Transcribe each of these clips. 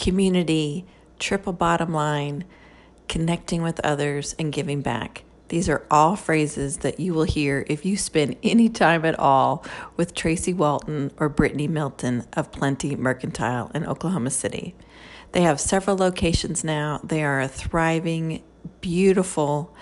community, triple bottom line, connecting with others, and giving back. These are all phrases that you will hear if you spend any time at all with Tracy Walton or Brittany Milton of Plenty Mercantile in Oklahoma City. They have several locations now. They are a thriving, beautiful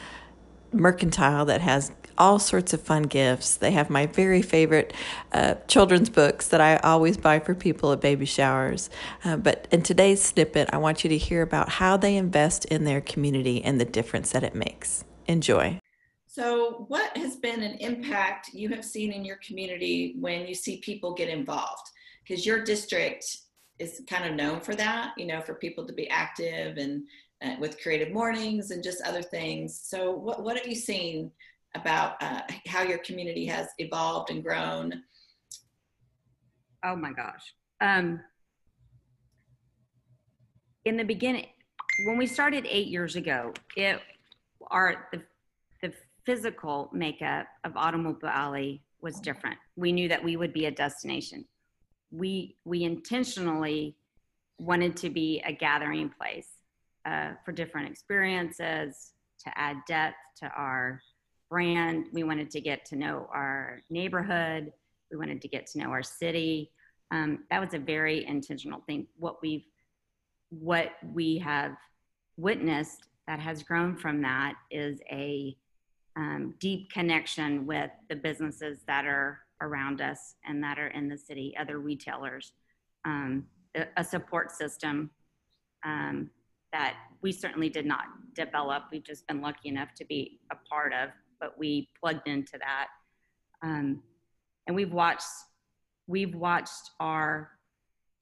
mercantile that has all sorts of fun gifts. They have my very favorite uh, children's books that I always buy for people at baby showers. Uh, but in today's snippet, I want you to hear about how they invest in their community and the difference that it makes. Enjoy. So, what has been an impact you have seen in your community when you see people get involved? Because your district is kind of known for that, you know, for people to be active and uh, with creative mornings and just other things. So, what, what have you seen about uh, how your community has evolved and grown? Oh my gosh. Um, in the beginning, when we started eight years ago, it our the, the physical makeup of Automobile Alley was different. We knew that we would be a destination. We we intentionally wanted to be a gathering place uh, for different experiences, to add depth to our brand. We wanted to get to know our neighborhood. We wanted to get to know our city. Um, that was a very intentional thing. What we've, what we have witnessed that has grown from that is a um, deep connection with the businesses that are around us and that are in the city, other retailers, um, a, a, support system um, that we certainly did not develop. We've just been lucky enough to be a part of but we plugged into that. Um, and we've watched we've watched our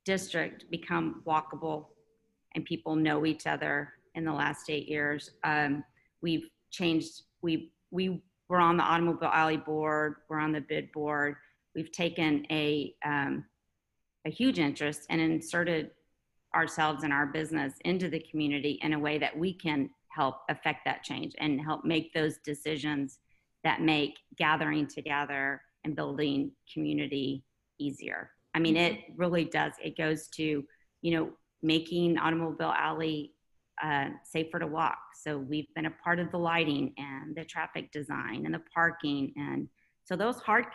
district become walkable and people know each other in the last eight years. Um, we've changed, we, we were on the Automobile Alley board, we're on the bid board. We've taken a, um, a huge interest and inserted ourselves and our business into the community in a way that we can help affect that change and help make those decisions that make gathering together and building community easier. I mean, it really does. It goes to, you know, making Automobile Alley uh, safer to walk. So we've been a part of the lighting and the traffic design and the parking. And so those hard,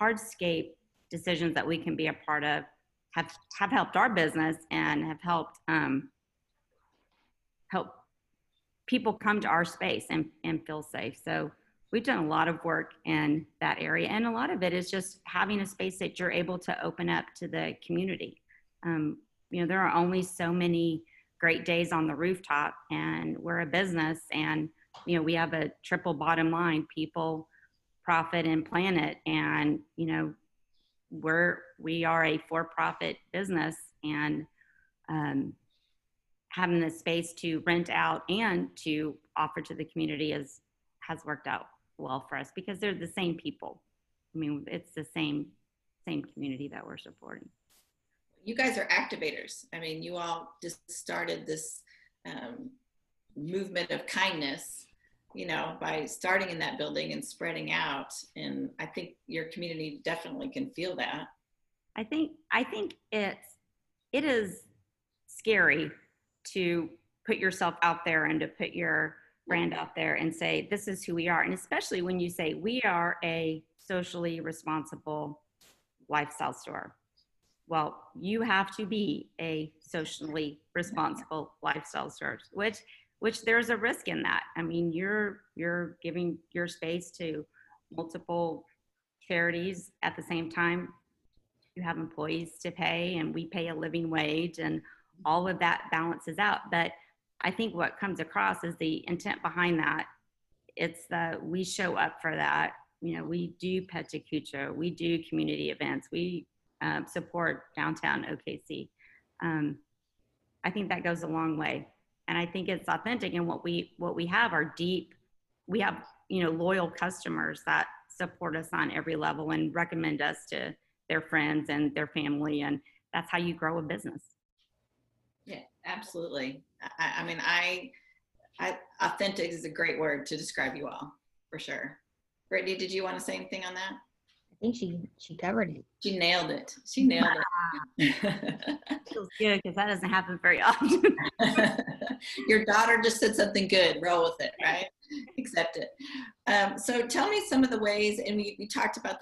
hardscape decisions that we can be a part of have, have helped our business and have helped um, help people come to our space and, and feel safe. So we've done a lot of work in that area. And a lot of it is just having a space that you're able to open up to the community. Um, you know, there are only so many great days on the rooftop and we're a business and, you know, we have a triple bottom line, people, profit and planet. And, you know, we're, we are a for-profit business and, um, having the space to rent out and to offer to the community is has worked out well for us because they're the same people. I mean, it's the same same community that we're supporting. You guys are activators. I mean, you all just started this um, movement of kindness, you know, by starting in that building and spreading out. And I think your community definitely can feel that. I think I think it's it is scary to put yourself out there and to put your brand out there and say this is who we are. And especially when you say we are a socially responsible lifestyle store. Well you have to be a socially responsible lifestyle store which which there's a risk in that. I mean you're you're giving your space to multiple charities at the same time. You have employees to pay and we pay a living wage and all of that balances out. But I think what comes across is the intent behind that. It's that we show up for that. You know, we do Pecha we do community events, we um, support downtown OKC. Um, I think that goes a long way, and I think it's authentic. And what we what we have are deep. We have you know loyal customers that support us on every level and recommend us to their friends and their family, and that's how you grow a business. Yeah, absolutely. I, I mean, I, I, authentic is a great word to describe you all, for sure. Brittany, did you want to say anything on that? I think she she covered it. She nailed it. She nailed it. Feels good because that doesn't happen very often. Your daughter just said something good. Roll with it, right? Accept it. Um, so tell me some of the ways, and we, we talked about this